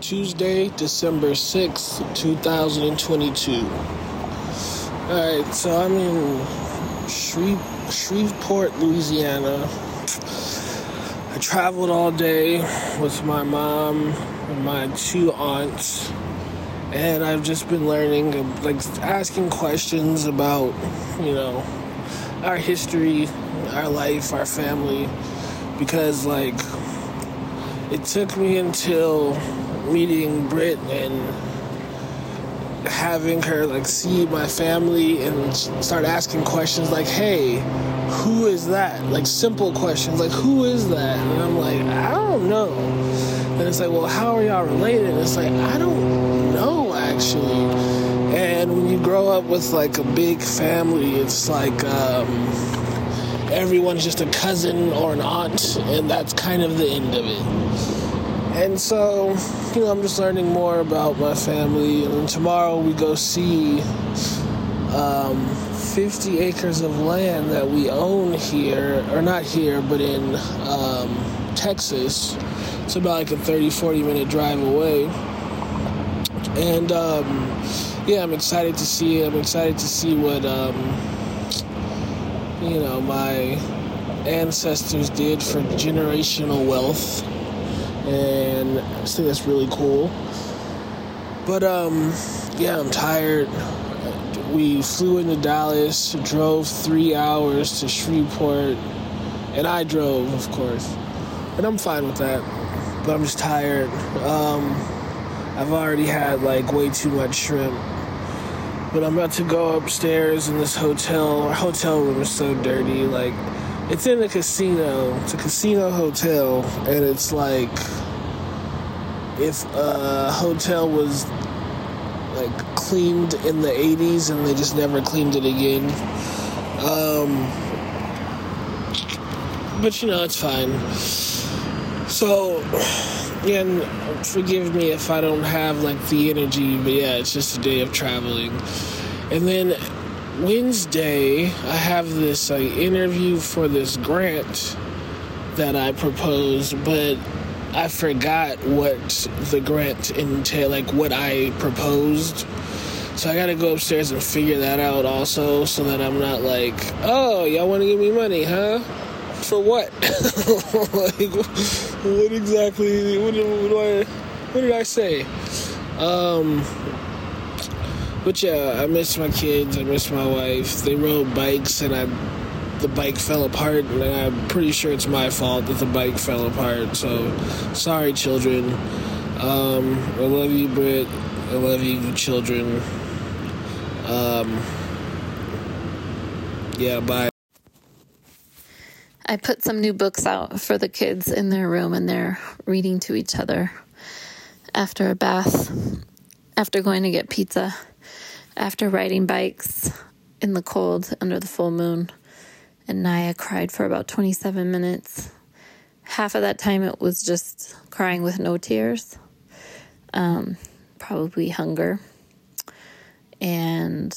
Tuesday, December 6th, 2022. Alright, so I'm in Shreve- Shreveport, Louisiana. I traveled all day with my mom and my two aunts, and I've just been learning, like asking questions about, you know, our history, our life, our family, because, like, it took me until meeting Britt and having her like see my family and start asking questions like, "Hey, who is that?" Like simple questions like, "Who is that?" And I'm like, "I don't know." And it's like, "Well, how are y'all related?" And it's like, "I don't know actually." And when you grow up with like a big family, it's like um, everyone's just a cousin or an aunt, and that's kind of the end of it. And so, you know, I'm just learning more about my family. And tomorrow we go see um, 50 acres of land that we own here, or not here, but in um, Texas. It's about like a 30, 40 minute drive away. And um, yeah, I'm excited to see it. I'm excited to see what, um, you know, my ancestors did for generational wealth and I think that's really cool. But um, yeah, I'm tired. We flew into Dallas, drove three hours to Shreveport, and I drove, of course, and I'm fine with that. But I'm just tired. Um, I've already had like way too much shrimp. But I'm about to go upstairs in this hotel. Our hotel room is so dirty. Like, it's in a casino. It's a casino hotel, and it's like if a hotel was like cleaned in the 80s and they just never cleaned it again. Um, but you know, it's fine. So, again, forgive me if I don't have like the energy, but yeah, it's just a day of traveling. And then Wednesday, I have this like interview for this grant that I proposed, but I forgot what the grant entailed, like what I proposed. So I gotta go upstairs and figure that out also, so that I'm not like, oh, y'all want to give me money, huh? For what? like, what exactly? What, what, do I? What did I say? Um, but yeah, I miss my kids. I miss my wife. They rode bikes, and I the bike fell apart, and I'm pretty sure it's my fault that the bike fell apart. So, sorry, children. Um, I love you, Britt. I love you, children. Um, yeah, bye. I put some new books out for the kids in their room, and they're reading to each other after a bath, after going to get pizza, after riding bikes in the cold under the full moon and Naya cried for about 27 minutes. Half of that time it was just crying with no tears, um, probably hunger. And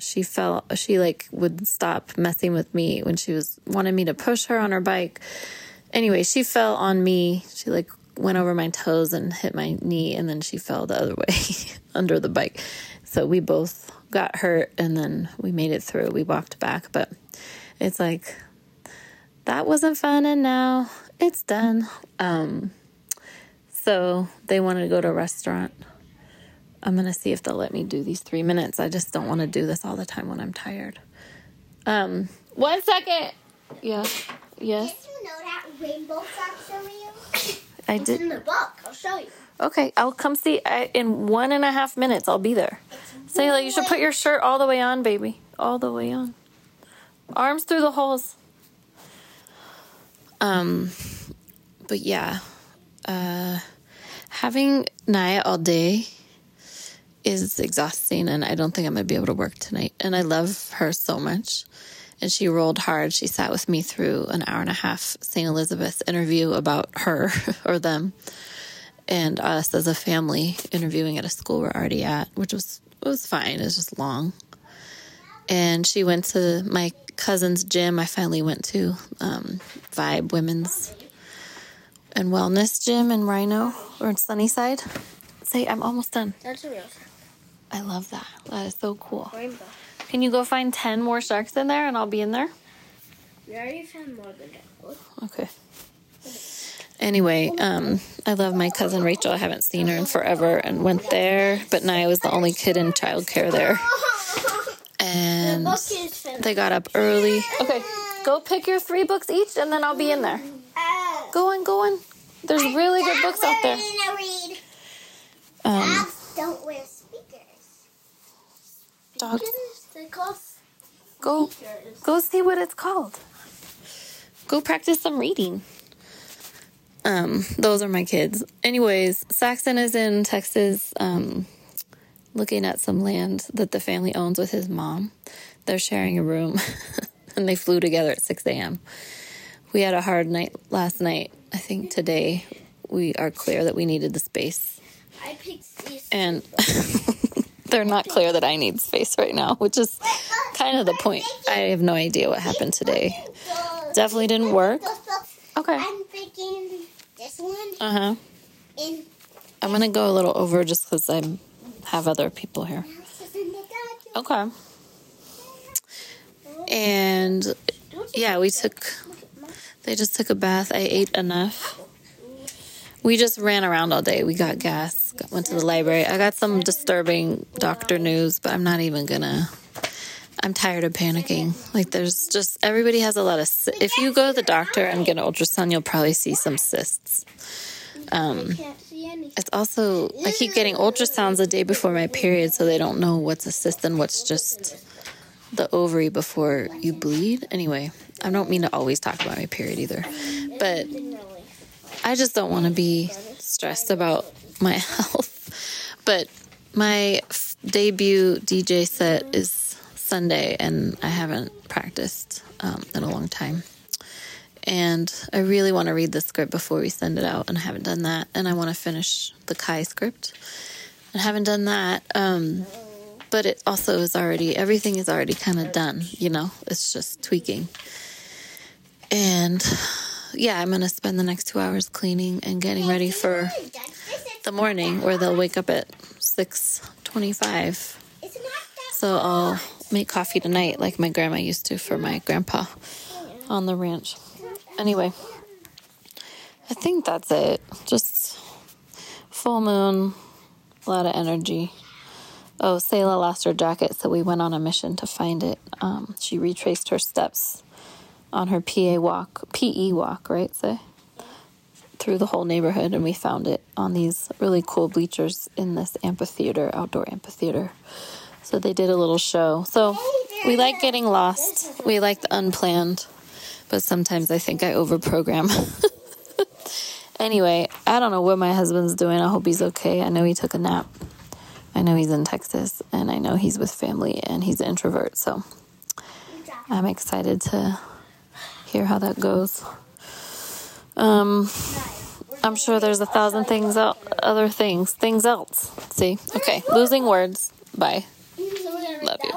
she felt, she like would stop messing with me when she was wanting me to push her on her bike. Anyway, she fell on me. She like went over my toes and hit my knee, and then she fell the other way under the bike. So we both got hurt, and then we made it through. We walked back, but it's like that wasn't fun and now it's done. Um, so they wanted to go to a restaurant. I'm to see if they'll let me do these three minutes. I just don't want to do this all the time when I'm tired. Um, one second. Yeah. Yes. Did you know that rainbow socks are real? I It's did. in the book. I'll show you. Okay, I'll come see. I, in one and a half minutes, I'll be there. Sayla, you should put your shirt all the way on, baby. All the way on. Arms through the holes. Um, but yeah, uh, having Naya all day is exhausting, and I don't think I'm gonna be able to work tonight. And I love her so much. And she rolled hard. She sat with me through an hour and a half St. Elizabeth's interview about her or them and us as a family interviewing at a school we're already at, which was it was fine. It was just long. And she went to my cousin's gym. I finally went to um, Vibe Women's, and wellness gym in RiNo or in Sunnyside. Say, I'm almost done. That's a real I love that. That is so cool. rainbow. Can you go find 10 more sharks in there and I'll be in there? We already found more than that. Okay. Anyway, um, I love my cousin Rachel. I haven't seen her in forever and went there, but Naya was the only kid in childcare there. And they got up early. Okay, go pick your three books each and then I'll be in there. Go on, go on. There's really good books out there. Um, Dogs don't wear speakers. dogs, Go, go see what it's called. Go practice some reading. Um, those are my kids. Anyways, Saxon is in Texas, um, looking at some land that the family owns with his mom. They're sharing a room, and they flew together at 6 a.m. We had a hard night last night. I think today we are clear that we needed the space, I picked these. and they're not clear that I need space right now, which is kind of the point. I have no idea what happened today. Definitely didn't work. Okay. I'm picking this one Uh huh. I'm gonna go a little over just because I have other people here. Okay. And yeah, we took. They just took a bath. I ate enough. We just ran around all day. We got gas. Went to the library. I got some disturbing doctor news, but I'm not even gonna. I'm tired of panicking. Like, there's just everybody has a lot of. If you go to the doctor and get an ultrasound, you'll probably see some cysts. Um, it's also I keep getting ultrasounds the day before my period, so they don't know what's a cyst and what's just the ovary before you bleed. Anyway, I don't mean to always talk about my period either, but I just don't want to be stressed about my health. But my f- debut DJ set is Sunday, and I haven't practiced um, in a long time. And I really want to read the script before we send it out, and I haven't done that. And I want to finish the Kai script, and I haven't done that. Um, but it also is already everything is already kind of done. You know, it's just tweaking. And yeah, I'm gonna spend the next two hours cleaning and getting ready for the morning, where they'll wake up at six twenty-five. It's not that So I'll make coffee tonight, like my grandma used to for my grandpa on the ranch. Anyway, I think that's it. Just full moon, a lot of energy. Oh, Selah lost her jacket, so we went on a mission to find it. Um, she retraced her steps on her PA walk, PE walk, right? Say through the whole neighborhood, and we found it on these really cool bleachers in this amphitheater, outdoor amphitheater. So they did a little show. So we like getting lost. We like the unplanned, but sometimes I think I overprogram. anyway, I don't know what my husband's doing. I hope he's okay. I know he took a nap. I know he's in Texas, and I know he's with family, and he's an introvert. So I'm excited to hear how that goes. Um, I'm sure there's a thousand things, other things, things else. See? Okay, losing words. Bye. Love you.